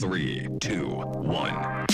Three, two, one.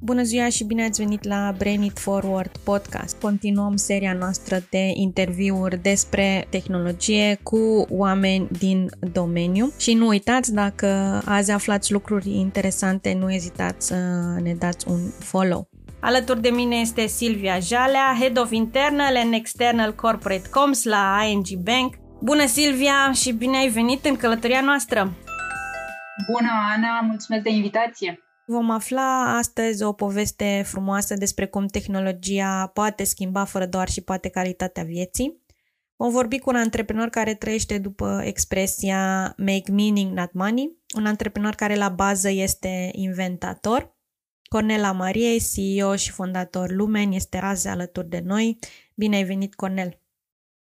Bună ziua și bine ați venit la Brain It Forward podcast. Continuăm seria noastră de interviuri despre tehnologie cu oameni din domeniu și nu uitați, dacă azi aflați lucruri interesante, nu ezitați să ne dați un follow. Alături de mine este Silvia Jalea, Head of Internal and External Corporate Coms la ING Bank. Bună Silvia și bine ai venit în călătoria noastră! Bună Ana, mulțumesc de invitație! Vom afla astăzi o poveste frumoasă despre cum tehnologia poate schimba fără doar și poate calitatea vieții. Vom vorbi cu un antreprenor care trăiește după expresia make meaning, not money, un antreprenor care la bază este inventator. Cornela Mariei, CEO și fondator Lumen, este azi alături de noi. Bine ai venit, Cornel!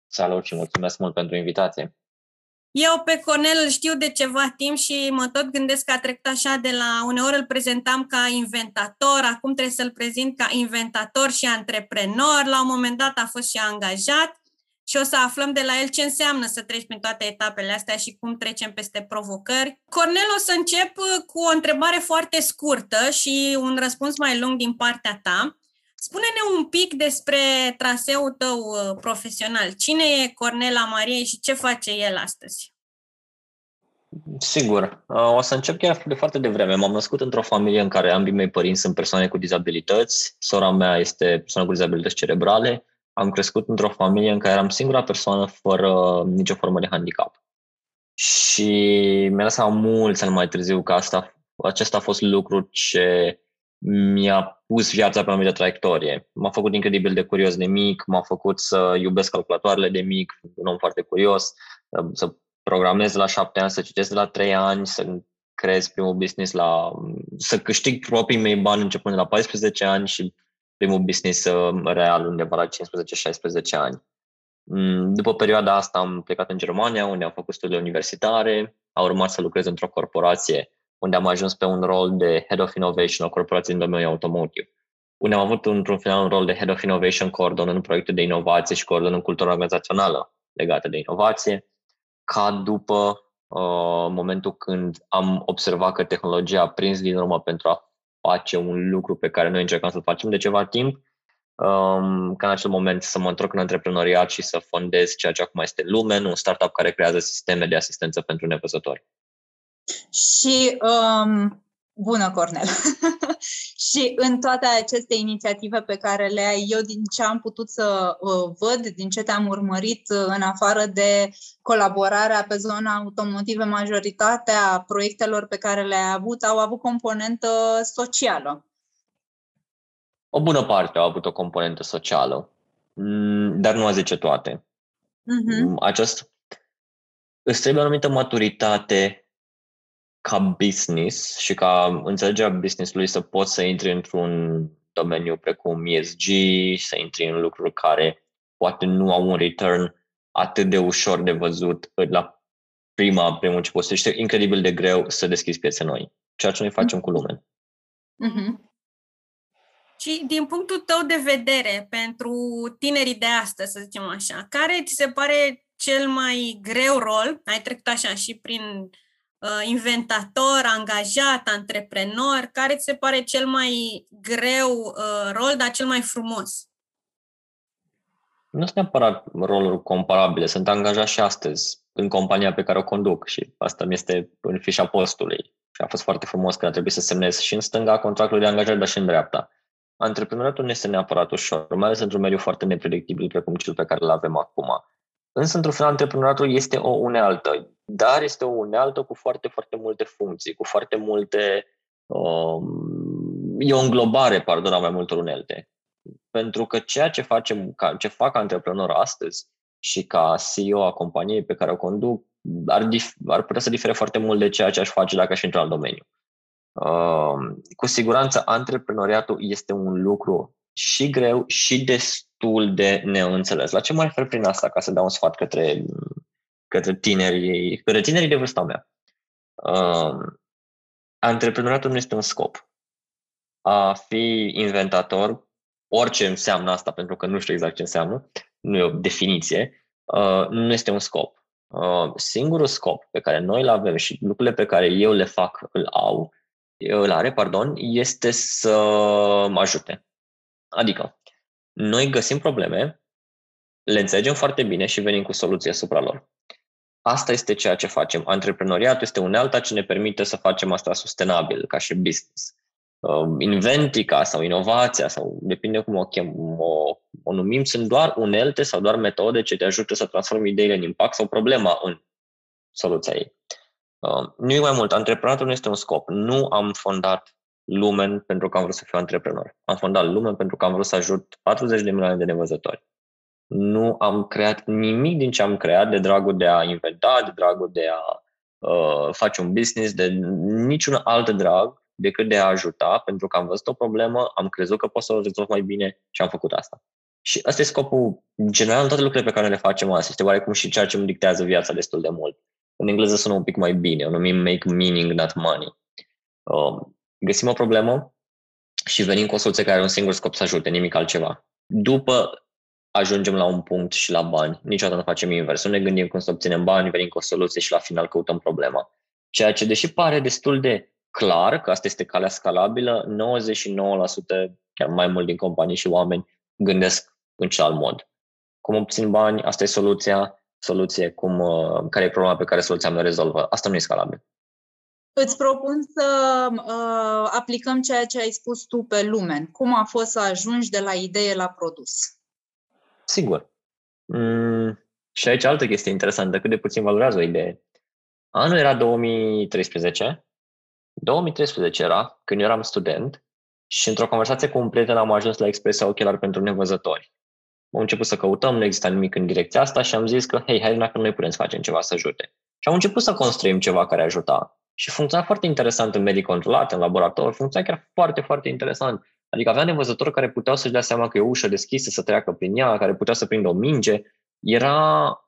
Salut și mulțumesc mult pentru invitație! Eu pe Cornel îl știu de ceva timp și mă tot gândesc că a trecut așa de la... Uneori îl prezentam ca inventator, acum trebuie să-l prezint ca inventator și antreprenor. La un moment dat a fost și angajat și o să aflăm de la el ce înseamnă să treci prin toate etapele astea și cum trecem peste provocări. Cornel, o să încep cu o întrebare foarte scurtă și un răspuns mai lung din partea ta. Spune-ne un pic despre traseul tău uh, profesional. Cine e Cornela Mariei și ce face el astăzi? Sigur. Uh, o să încep chiar de foarte devreme. M-am născut într-o familie în care ambii mei părinți sunt persoane cu dizabilități. Sora mea este persoană cu dizabilități cerebrale. Am crescut într-o familie în care eram singura persoană fără nicio formă de handicap. Și mi-a dat seama mult cel mai târziu că asta, acesta a fost lucru ce mi-a pus viața pe o anumită traiectorie. M-a făcut incredibil de curios de mic, m-a făcut să iubesc calculatoarele de mic, un om foarte curios, să programez la șapte ani, să citesc la trei ani, să creez primul business la... să câștig proprii mei bani începând de la 14 ani și primul business uh, real undeva la 15-16 ani. Mm, după perioada asta am plecat în Germania, unde am făcut studii universitare, a urmat să lucrez într-o corporație unde am ajuns pe un rol de Head of Innovation, o corporație din domeniul automotive, unde am avut într-un final un rol de Head of Innovation, coordonând proiecte de inovație și coordonând cultura organizațională legată de inovație, ca după uh, momentul când am observat că tehnologia a prins din urmă pentru a face un lucru pe care noi încercam să-l facem de ceva timp, um, ca în acel moment să mă întorc în antreprenoriat și să fondez ceea ce acum este Lumen, un startup care creează sisteme de asistență pentru nevăzători. Și um, bună, Cornel! și în toate aceste inițiative pe care le ai, eu din ce am putut să uh, văd, din ce te-am urmărit, uh, în afară de colaborarea pe zona automotive, majoritatea proiectelor pe care le-ai avut au avut componentă socială. O bună parte au avut o componentă socială, mm, dar nu a zice toate. Uh-huh. Acest, îți trebuie o anumită maturitate ca business și ca înțelegerea business-ului să poți să intri într-un domeniu precum ESG, să intri în lucruri care poate nu au un return atât de ușor de văzut la prima, primul început. Este incredibil de greu să deschizi piețe noi, ceea ce noi facem cu lume. Mm-hmm. Și din punctul tău de vedere, pentru tinerii de astăzi, să zicem așa, care ți se pare cel mai greu rol? Ai trecut așa și prin uh, inventator, angajat, antreprenor, care ți se pare cel mai greu uh, rol, dar cel mai frumos? Nu sunt neapărat roluri comparabile. Sunt angajat și astăzi în compania pe care o conduc și asta mi este în fișa postului. Și a fost foarte frumos că a trebuit să semnez și în stânga contractul de angajare, dar și în dreapta. Antreprenoriatul nu este neapărat ușor, mai ales într-un mediu foarte nepredictibil precum cel pe care îl avem acum. Însă, într-un final, antreprenoriatul este o unealtă, dar este o unealtă cu foarte, foarte multe funcții, cu foarte multe... Um, e o înglobare, pardon, a mai multor unelte. Pentru că ceea ce facem, ca, ce fac antreprenor astăzi și ca CEO a companiei pe care o conduc, ar, dif- ar putea să difere foarte mult de ceea ce aș face dacă aș intra în domeniu. Uh, cu siguranță, antreprenoriatul este un lucru și greu și destul de neînțeles. La ce mă refer prin asta, ca să dau un sfat către, către tinerii, către tinerii de vârsta mea? Uh, antreprenoriatul nu este un scop. A fi inventator, orice înseamnă asta, pentru că nu știu exact ce înseamnă, nu e o definiție, uh, nu este un scop. Uh, singurul scop pe care noi îl avem și lucrurile pe care eu le fac îl au, îl are, pardon, este să mă ajute. Adică, noi găsim probleme, le înțelegem foarte bine și venim cu soluții asupra lor. Asta este ceea ce facem. Antreprenoriatul este unealta ce ne permite să facem asta sustenabil, ca și business. Um, inventica sau inovația, sau depinde cum o, chem, o, o numim, sunt doar unelte sau doar metode ce te ajută să transformi ideile în impact sau problema în soluția ei. Um, nu e mai mult, antreprenatul nu este un scop. Nu am fondat Lumen pentru că am vrut să fiu antreprenor. Am fondat Lumen pentru că am vrut să ajut 40 de milioane de nevăzători nu am creat nimic din ce am creat de dragul de a inventa, de dragul de a uh, face un business, de niciun alt drag decât de a ajuta, pentru că am văzut o problemă, am crezut că pot să o rezolv mai bine și am făcut asta. Și ăsta e scopul general în toate lucrurile pe care le facem astăzi. Este oarecum și ceea ce îmi dictează viața destul de mult. În engleză sună un pic mai bine, o numim make meaning, not money. Uh, găsim o problemă și venim cu o soluție care are un singur scop să ajute, nimic altceva. După ajungem la un punct și la bani. Niciodată nu facem invers. Nu ne gândim cum să obținem bani, venim cu o soluție și la final căutăm problema. Ceea ce, deși pare destul de clar că asta este calea scalabilă, 99%, chiar mai mult din companii și oameni, gândesc în celălalt mod. Cum obțin bani, asta e soluția, soluție, cum, uh, care e problema pe care soluția mea rezolvă. Asta nu e scalabil. Îți propun să uh, aplicăm ceea ce ai spus tu pe Lumen. Cum a fost să ajungi de la idee la produs? Sigur. Mm, și aici altă chestie interesantă, cât de puțin valorează o idee. Anul era 2013. 2013 era când eu eram student și într-o conversație cu un prieten am ajuns la expresia ochelar pentru nevăzători. Am început să căutăm, nu exista nimic în direcția asta și am zis că, hei, hai dacă noi putem să facem ceva să ajute. Și am început să construim ceva care ajuta. Și funcționa foarte interesant în medii controlate, în laborator, funcționa chiar foarte, foarte interesant. Adică avea nevăzători care puteau să-și dea seama că e o ușă deschisă să treacă prin ea, care puteau să prindă o minge. Era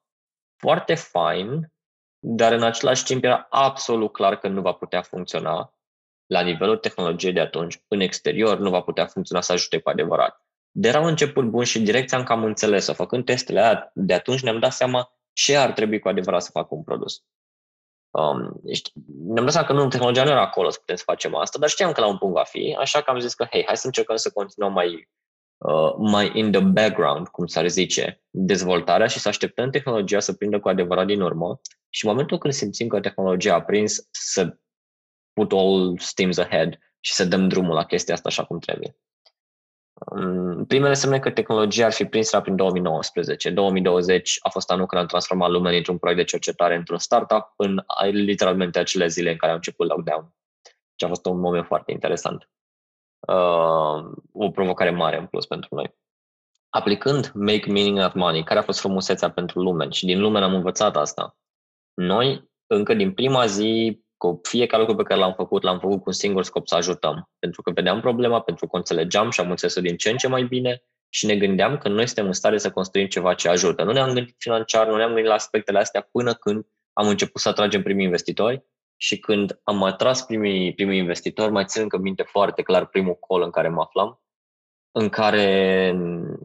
foarte fain, dar în același timp era absolut clar că nu va putea funcționa la nivelul tehnologiei de atunci, în exterior, nu va putea funcționa să ajute cu adevărat. De era un început bun și direcția am cam înțeles-o. Făcând testele aia, de atunci ne-am dat seama ce ar trebui cu adevărat să facă un produs. Um, ne-am dat seama că nu, tehnologia nu era acolo să putem să facem asta, dar știam că la un punct va fi, așa că am zis că, hei, hai să încercăm să continuăm mai, uh, mai in the background, cum s-ar zice, dezvoltarea și să așteptăm tehnologia să prindă cu adevărat din urmă și în momentul când simțim că tehnologia a prins, să put all steams ahead și să dăm drumul la chestia asta așa cum trebuie. Primele semne că tehnologia ar fi prins era prin 2019. 2020 a fost anul când am transformat lumea dintr-un proiect de cercetare într-un startup în literalmente acele zile în care a început lockdown. Și a fost un moment foarte interesant. Uh, o provocare mare în plus pentru noi. Aplicând Make Meaning Not Money, care a fost frumusețea pentru lume și din lume am învățat asta. Noi, încă din prima zi, cu fiecare lucru pe care l-am făcut, l-am făcut cu un singur scop să ajutăm. Pentru că vedeam problema, pentru că o înțelegeam și am înțeles din ce în ce mai bine și ne gândeam că noi suntem în stare să construim ceva ce ajută. Nu ne-am gândit financiar, nu ne-am gândit la aspectele astea până când am început să atragem primii investitori și când am atras primii, primii investitori, mai țin încă minte foarte clar primul call în care mă aflam, în care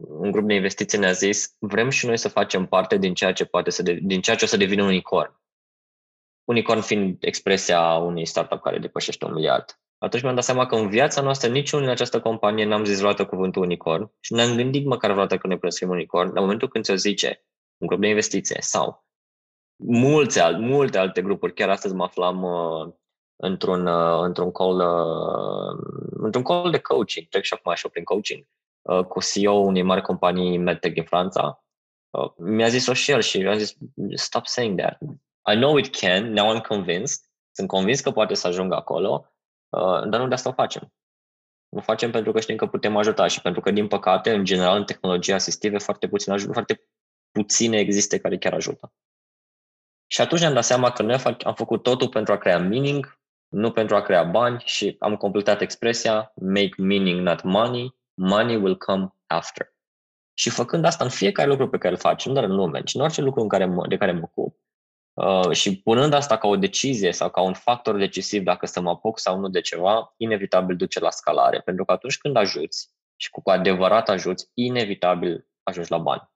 un grup de investiții ne-a zis vrem și noi să facem parte din ceea ce poate să de, din ceea ce o să devină un unicorn unicorn fiind expresia unui startup care depășește un miliard. Atunci mi-am dat seama că în viața noastră niciunul din această companie n-am zis vreodată cuvântul unicorn și ne-am gândit măcar vreodată că ne putem să fim unicorn. La momentul când ți-o zice un grup de investiție sau mulți, multe alte grupuri, chiar astăzi mă aflam uh, într-un, uh, într-un, call, uh, într-un call de coaching, trec și acum așa prin coaching, uh, cu CEO unei mari companii medtech din Franța. Uh, mi-a zis-o și el și mi-a zis, stop saying that. I know it can, now I'm convinced, sunt convins că poate să ajungă acolo, uh, dar nu de asta o facem. O facem pentru că știm că putem ajuta și pentru că, din păcate, în general, în tehnologie asistive, foarte puțin ajută, foarte puține există care chiar ajută. Și atunci ne-am dat seama că noi am făcut totul pentru a crea meaning, nu pentru a crea bani și am completat expresia make meaning, not money, money will come after. Și făcând asta în fiecare lucru pe care îl facem, nu doar în lume, ci în orice lucru în care mă, de care mă ocup, Uh, și punând asta ca o decizie sau ca un factor decisiv dacă să mă apuc sau nu de ceva, inevitabil duce la scalare. Pentru că atunci când ajuți și cu adevărat ajuți, inevitabil ajungi la bani.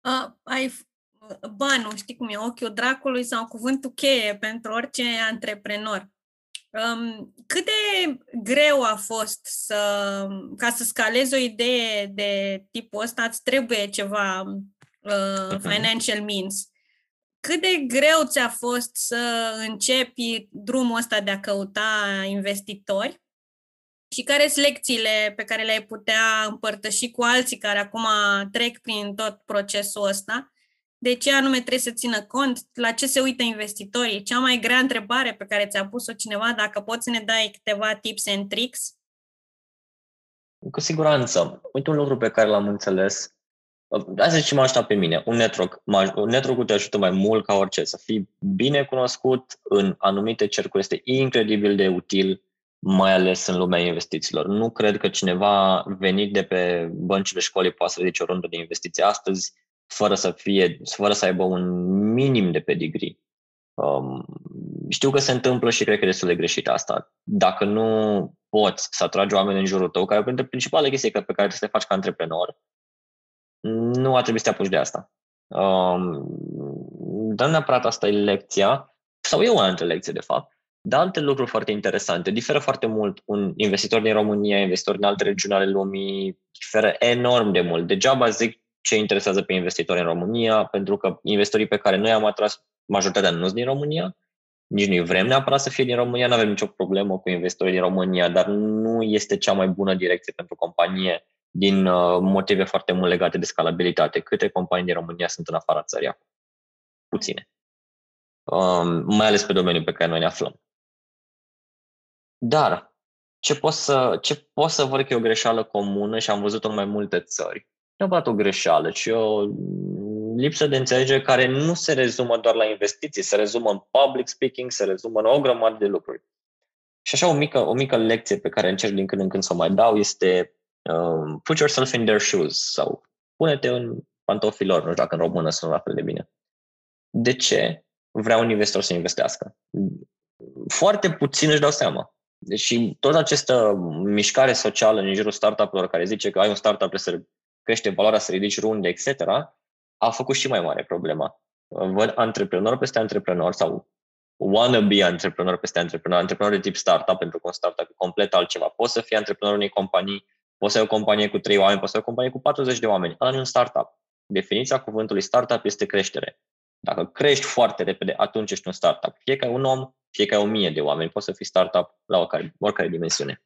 Uh, ai banul, știi cum e, ochiul dracului sau cuvântul cheie pentru orice antreprenor. Um, cât de greu a fost să, ca să scalezi o idee de tipul ăsta, îți trebuie ceva uh, financial means. Cât de greu ți-a fost să începi drumul ăsta de a căuta investitori? Și care sunt lecțiile pe care le-ai putea împărtăși cu alții care acum trec prin tot procesul ăsta? De ce anume trebuie să țină cont? La ce se uită investitorii? Cea mai grea întrebare pe care ți-a pus-o cineva, dacă poți să ne dai câteva tips and tricks? Cu siguranță. Uite un lucru pe care l-am înțeles Hai să zicem așa pe mine, un network, un network te ajută mai mult ca orice, să fii bine cunoscut în anumite cercuri este incredibil de util, mai ales în lumea investițiilor. Nu cred că cineva venit de pe băncile școlii poate să ridice o rundă de investiții astăzi fără să fie, fără să aibă un minim de pedigree. Um, știu că se întâmplă și cred că e destul de greșit asta. Dacă nu poți să atragi oameni în jurul tău, care e printre principalele chestii pe care trebuie să le faci ca antreprenor, nu ar trebui să te apuci de asta. Um, dar neapărat asta e lecția, sau e o altă lecție, de fapt, dar alte lucruri foarte interesante. Diferă foarte mult un investitor din România, investitor din alte regiuni ale lumii, diferă enorm de mult. Degeaba zic ce interesează pe investitori în România, pentru că investitorii pe care noi am atras, majoritatea nu sunt din România, nici nu vrem neapărat să fie din România, nu avem nicio problemă cu investitorii din România, dar nu este cea mai bună direcție pentru companie din uh, motive foarte mult legate de scalabilitate. Câte companii din România sunt în afara țării acum? Puține. Um, mai ales pe domeniul pe care noi ne aflăm. Dar ce pot să, ce pot să văd că e o greșeală comună și am văzut-o în mai multe țări, nu neapărat o greșeală, ci o lipsă de înțelegere care nu se rezumă doar la investiții, se rezumă în public speaking, se rezumă în o grămadă de lucruri. Și așa o mică, o mică lecție pe care încerc din când în când să o mai dau este um, put yourself in their shoes sau pune-te în pantofii lor, nu știu dacă în română sunt la fel de bine. De ce vrea un investor să investească? Foarte puțin își dau seama. Deși toată această mișcare socială în jurul startup-urilor care zice că ai un startup trebuie să crește valoarea, să ridici runde, etc., a făcut și mai mare problema. Văd antreprenor peste antreprenor sau wannabe antreprenor peste antreprenor, antreprenor de tip startup, pentru că un startup e complet altceva. Poți să fii antreprenorul unei companii, poți să ai o companie cu 3 oameni, poți să ai o companie cu 40 de oameni. Ăla nu e un startup. Definiția cuvântului startup este creștere. Dacă crești foarte repede, atunci ești un startup. Fie că ai un om, fie că ai o mie de oameni, poți să fii startup la oricare, oricare dimensiune.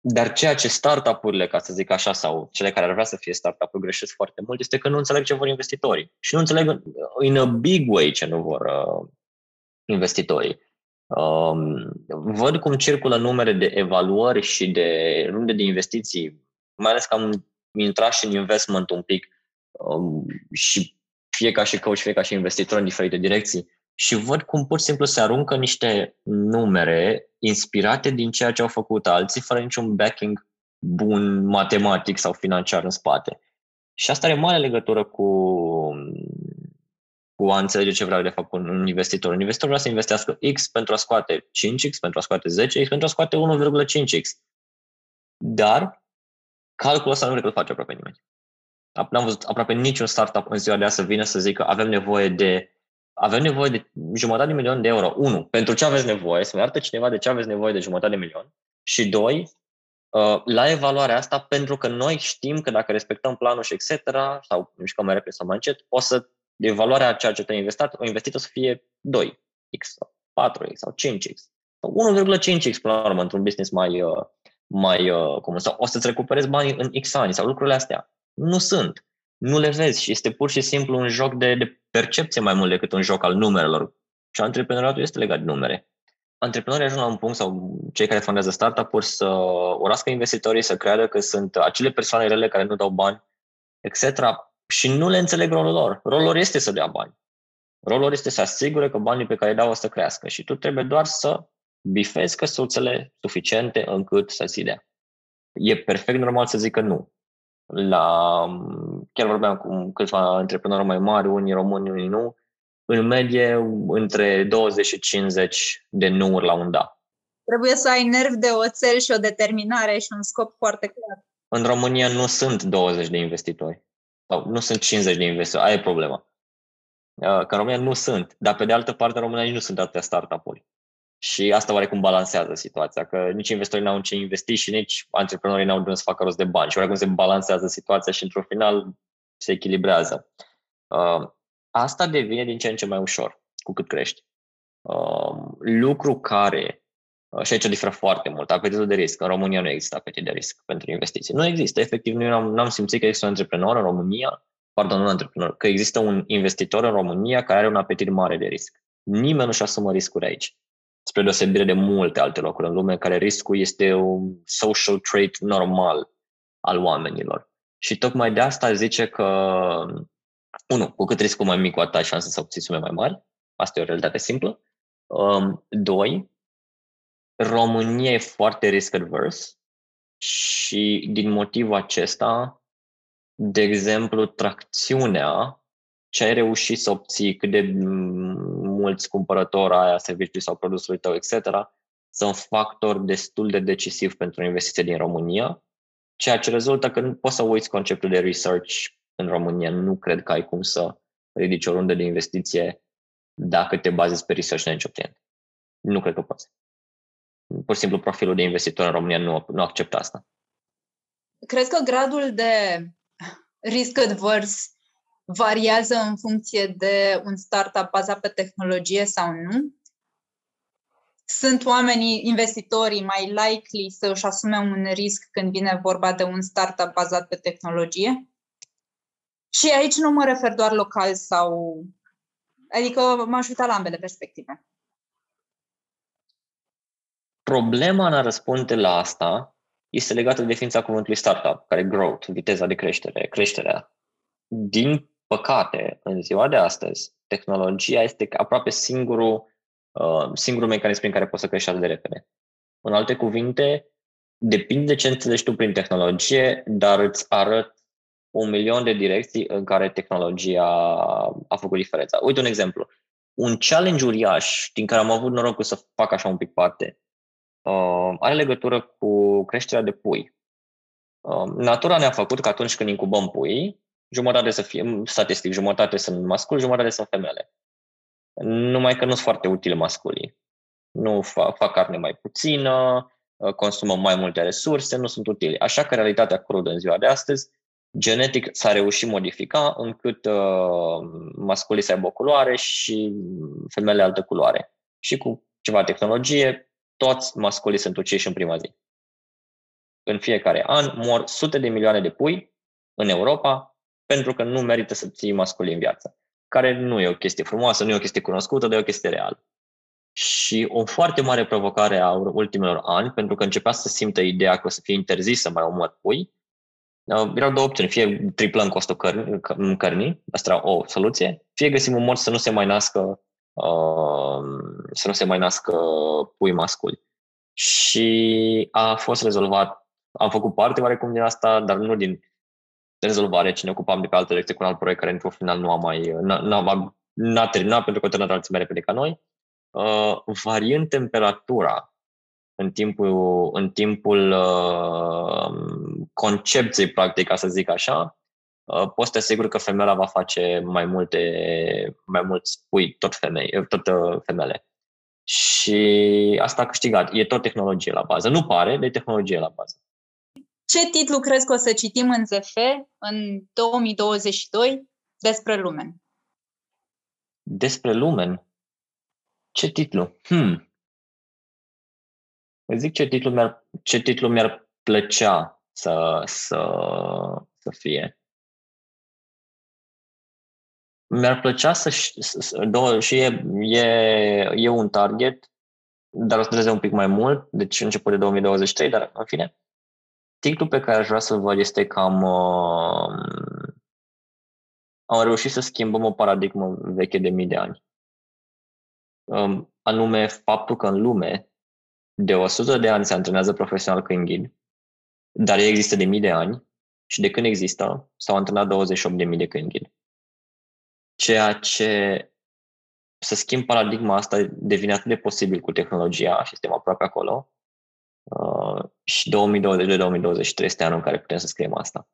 Dar ceea ce startup-urile, ca să zic așa, sau cele care ar vrea să fie startup-uri greșesc foarte mult, este că nu înțeleg ce vor investitorii. Și nu înțeleg in a big way ce nu vor uh, investitorii. Um, văd cum circulă numere de evaluări și de runde de investiții, mai ales că am intrat și în investment un pic um, și fie ca și coach, fie ca și investitor în diferite direcții și văd cum pur și simplu se aruncă niște numere inspirate din ceea ce au făcut alții, fără niciun backing bun matematic sau financiar în spate. Și asta are mare legătură cu, cu a înțelege ce vrea de fapt un investitor. Un investitor vrea să investească X pentru a scoate 5X, pentru a scoate 10X, pentru a scoate 1,5X. Dar calculul ăsta nu cred că îl face aproape nimeni. N-am văzut aproape niciun startup în ziua de azi să vină să zică avem nevoie de avem nevoie de jumătate de milion de euro. Unu, pentru ce aveți nevoie, să-mi arate cineva de ce aveți nevoie de jumătate de milion. Și doi, uh, la evaluarea asta, pentru că noi știm că dacă respectăm planul și etc., sau mișcăm mai repede sau mai încet, o să evaluarea a ceea ce te-ai investit, o investit o să fie 2x sau 4x sau 5x sau 1,5x până la urmă într-un business mai, uh, mai uh, comun. Sau o să-ți recuperezi banii în X ani sau lucrurile astea. Nu sunt nu le vezi și este pur și simplu un joc de, de percepție mai mult decât un joc al numerelor. Și antreprenoriatul este legat de numere. Antreprenorii ajung la un punct sau cei care fondează startup-uri să urască investitorii, să creadă că sunt acele persoane rele care nu dau bani, etc. Și nu le înțeleg rolul lor. Rolul lor este să dea bani. Rolul lor este să asigure că banii pe care îi dau o să crească și tu trebuie doar să bifezi căsuțele suficiente încât să-ți dea. E perfect normal să zică nu la, chiar vorbeam cu câțiva antreprenori mai mari, unii români, unii nu, în medie între 20 și 50 de nu la un da. Trebuie să ai nervi de oțel și o determinare și un scop foarte clar. În România nu sunt 20 de investitori. Sau nu sunt 50 de investitori, aia e problema. Uh, că în România nu sunt, dar pe de altă parte în România nici nu sunt atâtea startup-uri. Și asta oarecum balansează situația, că nici investitorii n-au în ce investi și nici antreprenorii n-au de unde să facă rost de bani și oarecum se balansează situația și într-un final se echilibrează. Uh, asta devine din ce în ce mai ușor cu cât crești. Uh, lucru care, uh, și aici diferă foarte mult, apetitul de risc. În România nu există apetit de risc pentru investiții. Nu există, efectiv, nu am, n-am simțit că există un antreprenor în România, pardon, nu un antreprenor, că există un investitor în România care are un apetit mare de risc. Nimeni nu-și asumă riscuri aici spre deosebire de multe alte locuri în lume, în care riscul este un social trait normal al oamenilor. Și tocmai de asta zice că, unu, cu cât riscul mai mic, cu atât ai șanse să obții sume mai mari. Asta e o realitate simplă. Um, doi, România e foarte risk adverse și din motivul acesta, de exemplu, tracțiunea ce ai reușit să obții, cât de mulți cumpărători ai a serviciului sau produsului tău, etc., sunt factori destul de decisiv pentru investiție din România, ceea ce rezultă că nu poți să uiți conceptul de research în România. Nu cred că ai cum să ridici o rundă de investiție dacă te bazezi pe research în nicio client. Nu cred că poți. Pur și simplu profilul de investitor în România nu, nu acceptă asta. Crezi că gradul de risk adverse variază în funcție de un startup bazat pe tehnologie sau nu? Sunt oamenii, investitorii mai likely să își asume un risc când vine vorba de un startup bazat pe tehnologie? Și aici nu mă refer doar local sau... Adică m-aș uita la ambele perspective. Problema în a răspunde la asta este legată de definiția cuvântului startup, care growth, viteza de creștere, creșterea. Din păcate, în ziua de astăzi, tehnologia este aproape singurul, uh, singurul mecanism prin care poți să crești atât de repede. În alte cuvinte, depinde de ce înțelegi tu prin tehnologie, dar îți arăt un milion de direcții în care tehnologia a făcut diferența. Uite un exemplu. Un challenge uriaș din care am avut norocul să fac așa un pic parte uh, are legătură cu creșterea de pui. Uh, natura ne-a făcut că atunci când incubăm pui, jumătate să fie, statistic, jumătate sunt masculi, jumătate sunt femele. Numai că nu sunt foarte utile masculii. Nu fac, fac carne mai puțină, uh, consumă mai multe resurse, nu sunt utile. Așa că realitatea crudă în ziua de astăzi, genetic s-a reușit modifica încât uh, masculii să aibă o culoare și femeile altă culoare. Și cu ceva tehnologie, toți masculii sunt uciși în prima zi. În fiecare an mor sute de milioane de pui în Europa pentru că nu merită să ții masculin în viață. Care nu e o chestie frumoasă, nu e o chestie cunoscută, dar e o chestie reală. Și o foarte mare provocare a ultimilor ani, pentru că începea să simtă ideea că o să fie interzis să mai omor pui, uh, erau două opțiuni. Fie triplăm costul cărnii, cărnii, asta era o soluție, fie găsim un mod să nu se mai nască uh, să nu se mai nască pui masculi. Și a fost rezolvat, am făcut parte oarecum din asta, dar nu din de rezolvare, ce ne ocupam de pe altă lecție cu un alt proiect care într-un final nu a mai, n-a, n-a terminat pentru că a terminat alții mai repede ca noi, uh, variând temperatura în timpul, în timpul uh, concepției, practic, ca să zic așa, uh, poți să te asigur că femeia va face mai multe, mai mulți pui, tot femei, tot uh, femele. Și asta a câștigat. E tot tehnologie la bază. Nu pare, de tehnologie la bază. Ce titlu crezi că o să citim în ZF în 2022 despre Lumen? Despre Lumen? Ce titlu? Hmm. Zic ce titlu mi-ar, ce titlu mi-ar plăcea să, să, să fie. Mi-ar plăcea să, să două, și e, e, e un target, dar o să dureze un pic mai mult, deci început de 2023, dar în fine. Titlul pe care aș vrea să-l văd este că am, uh, am reușit să schimbăm o paradigmă veche de mii de ani. Um, anume faptul că în lume de 100 de ani se antrenează profesional câini dar ei există de mii de ani și de când există s-au antrenat 28 de mii de câini Ceea ce să schimb paradigma asta devine atât de posibil cu tehnologia și suntem aproape acolo, Uh, și 2020-2023 este anul în care putem să scriem asta.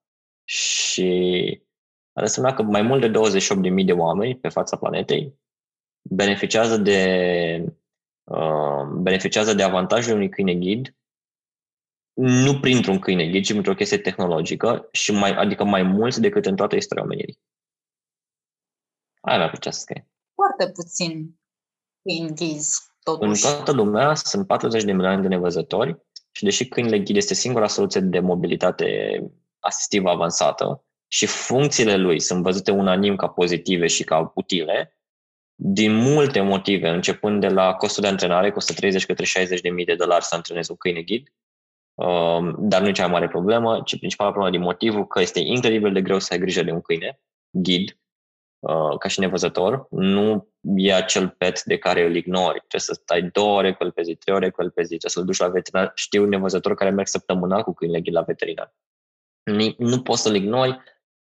Și ar însemna că mai mult de 28.000 de oameni pe fața planetei beneficiază de, uh, beneficiază de avantajele unui câine ghid, nu printr-un câine ghid, ci printr-o chestie tehnologică, și mai, adică mai mulți decât în toată istoria omenirii. Aia mi-ar plăcea să scrie. Foarte puțin câini ghizi, totuși. În toată lumea sunt 40 de milioane de nevăzători și deși câinile ghid este singura soluție de mobilitate asistivă avansată și funcțiile lui sunt văzute unanim ca pozitive și ca utile, din multe motive, începând de la costul de antrenare, costă 30 către 60 de mii de dolari să antrenezi un câine ghid, um, dar nu e cea mai mare problemă, ci principala problemă din motivul că este incredibil de greu să ai grijă de un câine ghid, uh, ca și nevăzător, nu e acel pet de care îl ignori. Trebuie să stai două ore cu el pe zi, trei ore cu el pe zi, trebuie să-l duci la veterinar. Știu nevăzător care merg săptămânal cu câinele ghid la veterinar. Nu, nu poți să-l ignori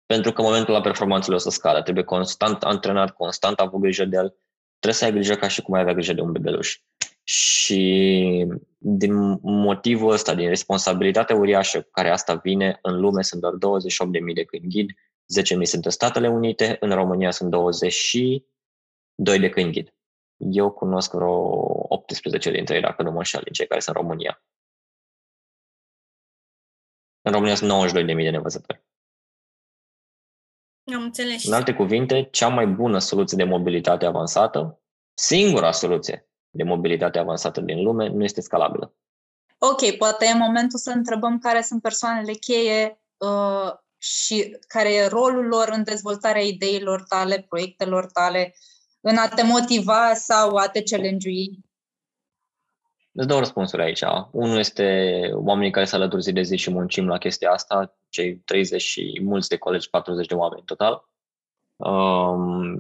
pentru că în momentul la performanțele o să scadă. Trebuie constant antrenat, constant avut grijă de el. Trebuie să ai grijă ca și cum ai avea grijă de un bebeluș. Și din motivul ăsta, din responsabilitatea uriașă care asta vine, în lume sunt doar 28.000 de câini ghid, 10.000 sunt în Statele Unite, în România sunt 22 de câini ghid. Eu cunosc vreo 18 dintre ei, dacă nu mă înșel, din cei care sunt în România. În România sunt 92.000 de nevăzători. Am înțeles. În alte cuvinte, cea mai bună soluție de mobilitate avansată, singura soluție de mobilitate avansată din lume, nu este scalabilă. Ok, poate e momentul să întrebăm care sunt persoanele cheie uh, și care e rolul lor în dezvoltarea ideilor tale, proiectelor tale, în a te motiva sau a te challenge Îți două răspunsuri aici. Unul este oamenii care se alături zi de zi și muncim la chestia asta, cei 30 și mulți de colegi, 40 de oameni în total. Um,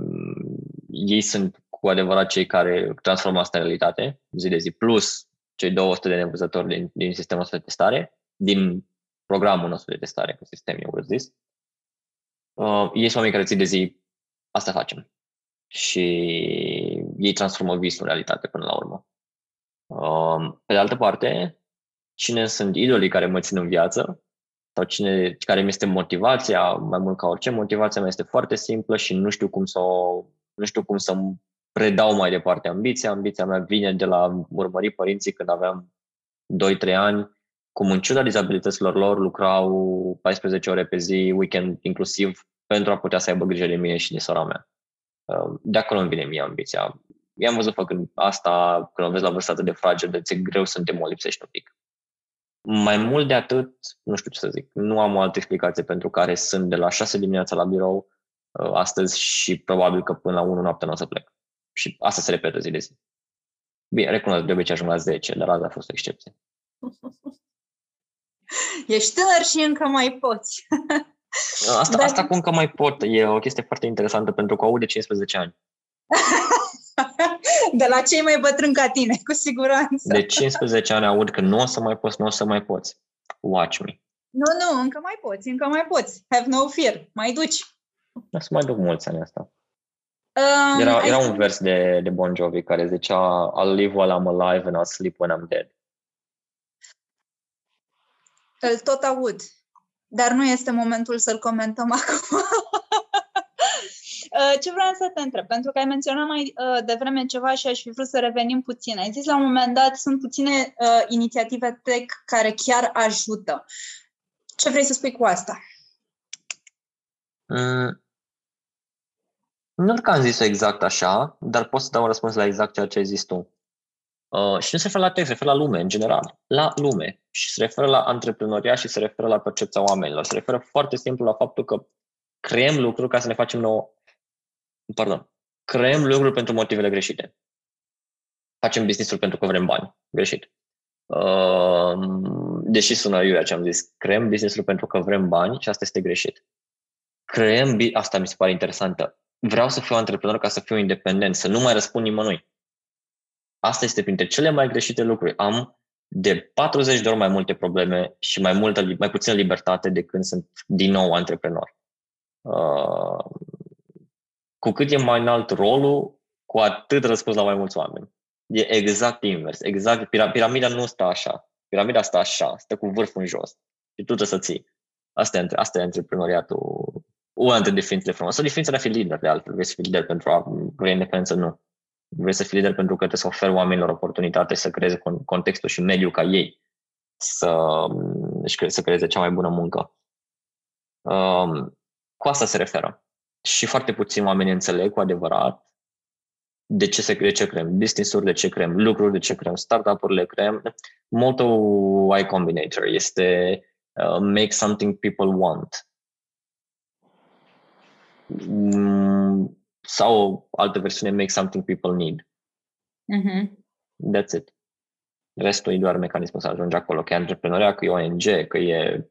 ei sunt cu adevărat cei care transformă asta în realitate, zi de zi, plus cei 200 de nevăzători din, din sistemul nostru de testare, din programul nostru de testare cu sistem, eu zis. Uh, ei sunt oameni care zi de zi asta facem. Și ei transformă visul în realitate până la urmă. Um, pe de altă parte, cine sunt idolii care mă țin în viață sau cine, care mi este motivația, mai mult ca orice, motivația mea este foarte simplă și nu știu cum să o, nu știu cum să predau mai departe ambiția. Ambiția mea vine de la urmări părinții când aveam 2-3 ani, cum în ciuda dizabilităților lor lucrau 14 ore pe zi, weekend inclusiv, pentru a putea să aibă grijă de mine și de sora mea. Um, de acolo îmi vine mie ambiția i-am văzut făcând asta, când o vezi la vârsta atât de fragedă, ți-e greu să te molipsești un pic. Mai mult de atât, nu știu ce să zic, nu am o altă explicație pentru care sunt de la 6 dimineața la birou uh, astăzi și probabil că până la 1 noapte nu o să plec. Și asta se repetă zi de zi. Bine, recunosc, de obicei ajung la 10, dar asta a fost o excepție. Ești tânăr și încă mai poți. Asta, dar... asta cu încă mai pot e o chestie foarte interesantă pentru că aud de 15 ani. De la cei mai bătrâni ca tine, cu siguranță. De 15 ani aud că nu o să mai poți, nu o să mai poți. Watch me. Nu, nu, încă mai poți, încă mai poți. Have no fear. Mai duci. O să mai duc mulți ani asta. Um, era, era un vers de, de Bon Jovi care zicea I'll live while I'm alive and I'll sleep when I'm dead. Îl tot aud, dar nu este momentul să-l comentăm acum. Uh, ce vreau să te întreb? Pentru că ai menționat mai uh, devreme ceva și aș fi vrut să revenim puțin. Ai zis la un moment dat, sunt puține uh, inițiative tech care chiar ajută. Ce vrei să spui cu asta? Mm. Nu că am zis exact așa, dar pot să dau un răspuns la exact ceea ce ai zis tu. Uh, și nu se referă la tech, se referă la lume, în general. La lume. Și se referă la antreprenoria și se referă la percepția oamenilor. Se referă foarte simplu la faptul că creăm lucruri ca să ne facem nouă pardon, creăm lucruri pentru motivele greșite. Facem business-uri pentru că vrem bani. Greșit. Uh, deși sună iurea ce am zis, creăm business-uri pentru că vrem bani și asta este greșit. Creăm, asta mi se pare interesantă. Vreau să fiu antreprenor ca să fiu independent, să nu mai răspund nimănui. Asta este printre cele mai greșite lucruri. Am de 40 de ori mai multe probleme și mai, multă, mai puțină libertate de când sunt din nou antreprenor. Uh, cu cât e mai înalt rolul, cu atât răspuns la mai mulți oameni. E exact invers. Exact. Piramida nu stă așa. Piramida stă așa, stă cu vârful în jos. Și tu trebuie să ții. Asta e, asta e antreprenoriatul una dintre definițiile frumoase. Sau definiția de a fi lider, de altfel. Vrei să fii lider pentru a vrei independență? Nu. Vrei să fii lider pentru că trebuie să oferi oamenilor oportunitate să creeze contextul și mediul ca ei să, să creeze cea mai bună muncă. Um, cu asta se referă. Și foarte puțini oameni înțeleg cu adevărat de ce, se, de ce creăm business-uri, de ce creăm lucruri, de ce creăm startup-urile, creăm. Motto Y Combinator este uh, make something people want. Mm, sau o altă versiune, make something people need. Mm-hmm. That's it. Restul e doar mecanismul să ajungi acolo, că e antreprenoria, că e ONG, că e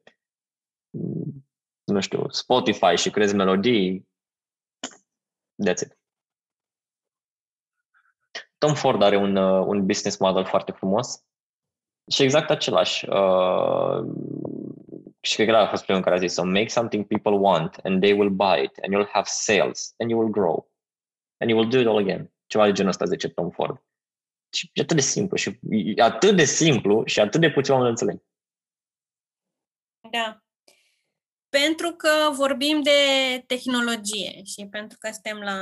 mm, nu știu, Spotify și crezi melodii. That's it. Tom Ford are un, uh, un business model foarte frumos și exact același. Uh, și cred că a fost primul care a zis so make something people want and they will buy it and you'll have sales and you will grow and you will do it all again. Ceva de genul ăsta zice Tom Ford. Și e atât de simplu și e atât de simplu și atât de puțin oameni înțeleg. Da. Pentru că vorbim de tehnologie și pentru că suntem la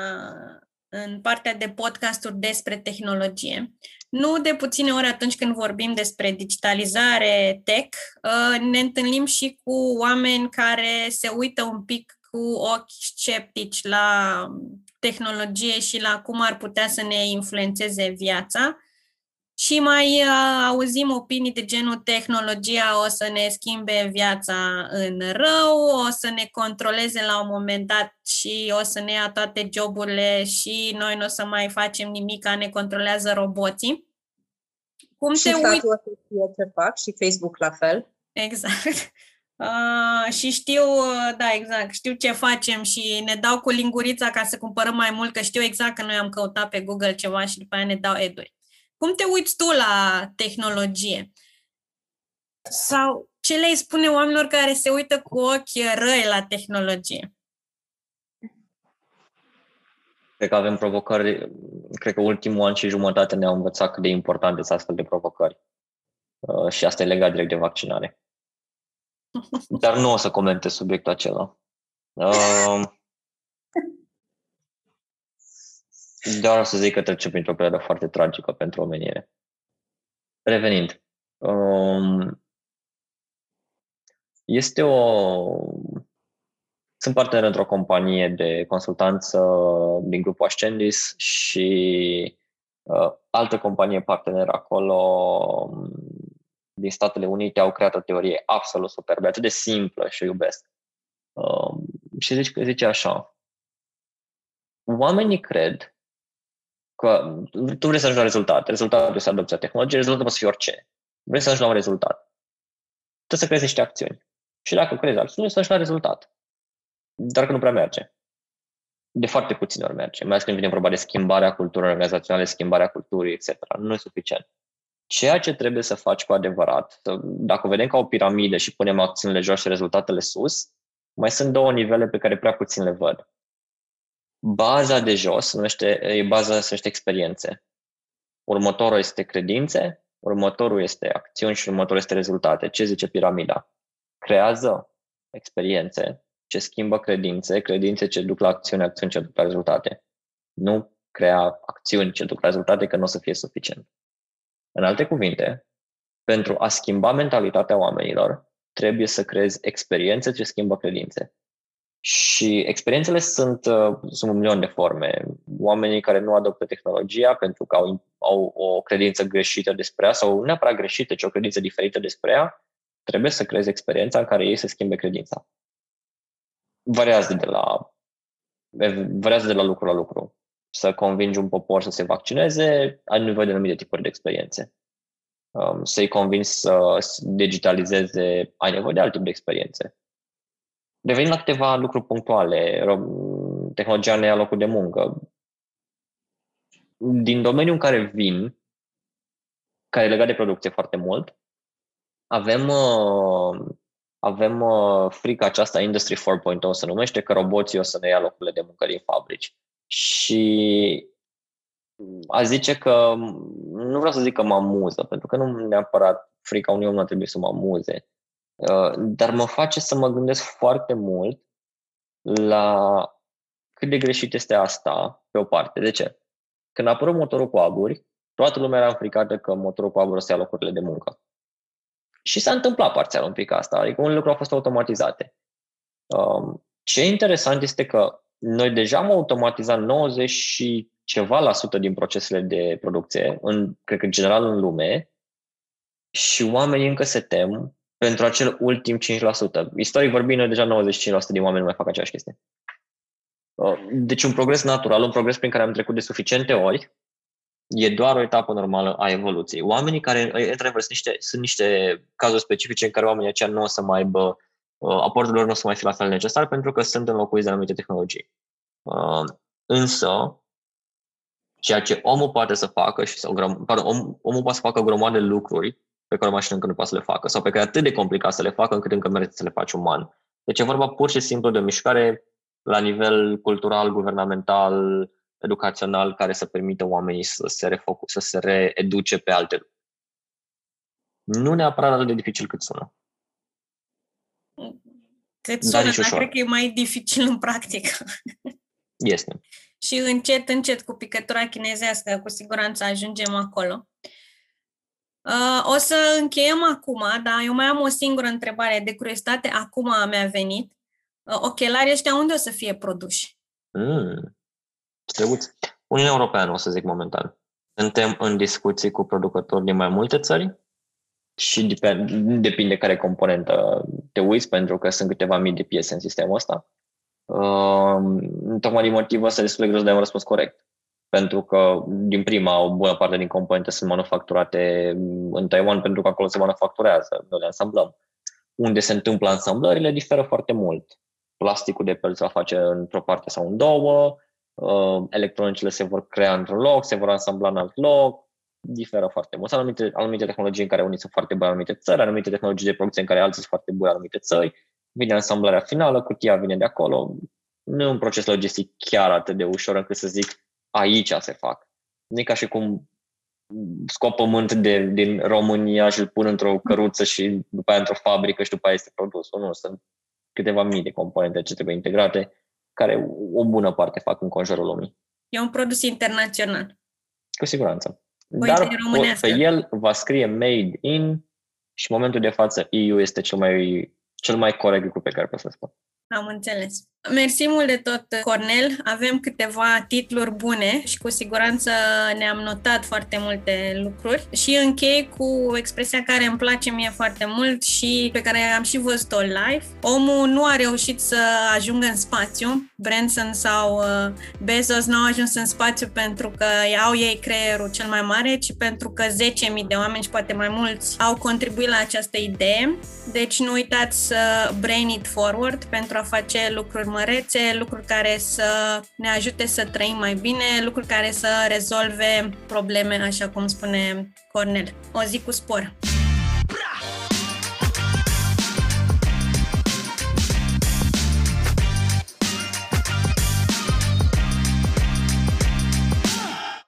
în partea de podcasturi despre tehnologie. Nu de puține ori atunci când vorbim despre digitalizare tech, uh, ne întâlnim și cu oameni care se uită un pic cu ochi sceptici la tehnologie și la cum ar putea să ne influențeze viața și mai uh, auzim opinii de genul tehnologia o să ne schimbe viața în rău, o să ne controleze la un moment dat și o să ne ia toate joburile și noi nu o să mai facem nimic, ne controlează roboții. Cum și te uiți? o să știe ce fac și Facebook la fel. Exact. Uh, și știu, uh, da, exact, știu ce facem și ne dau cu lingurița ca să cumpărăm mai mult, că știu exact că noi am căutat pe Google ceva și după aia ne dau eduri. Cum te uiți tu la tehnologie? Sau ce le spune oamenilor care se uită cu ochi răi la tehnologie? Cred că avem provocări, cred că ultimul an și jumătate ne-au învățat cât de importante sunt astfel de provocări. Uh, și asta e legat direct de vaccinare. Dar nu o să comentez subiectul acela. Uh, doar o să zic că trece printr-o perioadă foarte tragică pentru omenire. Revenind, um, este o... Sunt partener într-o companie de consultanță din grupul Ascendis și uh, altă companie partener acolo um, din Statele Unite au creat o teorie absolut superbă, atât de simplă și o iubesc. Um, și zice, zice așa, oamenii cred că tu vrei să ajungi la rezultat. Rezultatul este adopția tehnologiei, rezultatul poate fi orice. Vrei să ajungi la un rezultat. Trebuie să crezi niște acțiuni. Și dacă crezi acțiuni, să ajungi la rezultat. Dar că nu prea merge. De foarte puțin ori merge, mai ales când vine vorba de schimbarea culturii organizaționale, schimbarea culturii, etc. Nu e suficient. Ceea ce trebuie să faci cu adevărat, dacă vedem ca o piramidă și punem acțiunile jos și rezultatele sus, mai sunt două nivele pe care prea puțin le văd. Baza de jos se numește, e baza se numește experiențe. Următorul este credințe, următorul este acțiuni și următorul este rezultate. Ce zice piramida? Creează experiențe ce schimbă credințe, credințe ce duc la acțiuni, acțiuni ce duc la rezultate. Nu crea acțiuni ce duc la rezultate, că nu o să fie suficient. În alte cuvinte, pentru a schimba mentalitatea oamenilor, trebuie să creezi experiențe ce schimbă credințe. Și experiențele sunt, uh, sunt un milion de forme. Oamenii care nu adoptă tehnologia pentru că au, au o credință greșită despre ea sau nu neapărat greșită, ci o credință diferită despre ea, trebuie să creezi experiența în care ei să schimbe credința. Variază de la, variază de la lucru la lucru. Să convingi un popor să se vaccineze, ai nevoie de anumite tipuri de experiențe. Um, să-i convingi să digitalizeze, ai nevoie de alt tip de experiențe Revenind la câteva lucruri punctuale, tehnologia ne ia locul de muncă. Din domeniul în care vin, care e legat de producție foarte mult, avem, uh, avem uh, frica aceasta Industry 4.0 se numește, că roboții o să ne ia locurile de muncă din fabrici. Și aș zice că, nu vreau să zic că mă amuză, pentru că nu neapărat frica unui om nu trebuie să mă amuze, Uh, dar mă face să mă gândesc foarte mult la cât de greșit este asta, pe o parte. De ce? Când a apărut motorul cu aburi, toată lumea era înfricată că motorul cu aburi o să ia locurile de muncă. Și s-a întâmplat parțial un pic asta, adică un lucru a fost automatizate. Um, ce interesant este că noi deja am automatizat 90 și ceva la sută din procesele de producție, în, cred că în general în lume, și oamenii încă se tem pentru acel ultim 5%. Istoric vorbind, noi deja 95% din oameni nu mai fac aceeași chestie. Uh, deci un progres natural, un progres prin care am trecut de suficiente ori, e doar o etapă normală a evoluției. Oamenii care, într-adevăr, sunt niște, sunt niște cazuri specifice în care oamenii aceia nu o să mai aibă, uh, aportul lor nu o să mai fie la fel necesar pentru că sunt înlocuiți de anumite tehnologii. Uh, însă, ceea ce omul poate să facă și sau, pardon, om, omul poate să facă o grămadă de lucruri pe care o mașină încă nu poate să le facă sau pe care e atât de complicat să le facă încât încă merită să le faci uman. Deci e vorba pur și simplu de o mișcare la nivel cultural, guvernamental, educațional, care să permită oamenii să se, refocu- să se reeduce pe alte lucruri. Nu neapărat atât de dificil cât sună. Cât sună, dar cred că e mai dificil în practică. Este. și încet, încet, cu picătura chinezească, cu siguranță ajungem acolo. Uh, o să încheiem acum, dar eu mai am o singură întrebare de curiozitate. Acum mi-a venit. Uh, ochelarii ăștia unde o să fie produși? Mm. Străbuți. Uniunea Europeană, o să zic momentan. Suntem în discuții cu producători din mai multe țări și depinde, depinde care componentă te uiți, pentru că sunt câteva mii de piese în sistemul ăsta. Uh, tocmai din motivul ăsta destul de greu să dai un răspuns corect. Pentru că, din prima, o bună parte din componente sunt manufacturate în Taiwan, pentru că acolo se manufacturează, noi le ansamblăm. Unde se întâmplă ansamblările diferă foarte mult. Plasticul de pe se va face într-o parte sau în două, uh, electronicele se vor crea într-un loc, se vor ansambla în alt loc, diferă foarte mult. Sunt anumite, anumite tehnologii în care unii sunt foarte buni în anumite țări, anumite tehnologii de producție în care alții sunt foarte buni în anumite țări, vine ansamblarea finală, cutia vine de acolo. Nu e un proces logistic chiar atât de ușor încât să zic aici se fac. Nu e ca și cum scop pământ de, din România și îl pun într-o căruță și după aia într-o fabrică și după aia este produs. Nu, sunt câteva mii de componente ce trebuie integrate, care o bună parte fac în conjurul lumii. E un produs internațional. Cu siguranță. Dar pe el va scrie made in și în momentul de față EU este cel mai, cel mai corect lucru pe care pot să spun. Am înțeles. Mersi mult de tot, Cornel. Avem câteva titluri bune și cu siguranță ne-am notat foarte multe lucruri. Și închei cu expresia care îmi place mie foarte mult și pe care am și văzut-o live. Omul nu a reușit să ajungă în spațiu. Branson sau uh, Bezos nu au ajuns în spațiu pentru că au ei creierul cel mai mare, ci pentru că 10.000 de oameni și poate mai mulți au contribuit la această idee. Deci nu uitați să brain it forward pentru a face lucruri mărețe, lucruri care să ne ajute să trăim mai bine, lucruri care să rezolve probleme, așa cum spune Cornel. O zi cu spor!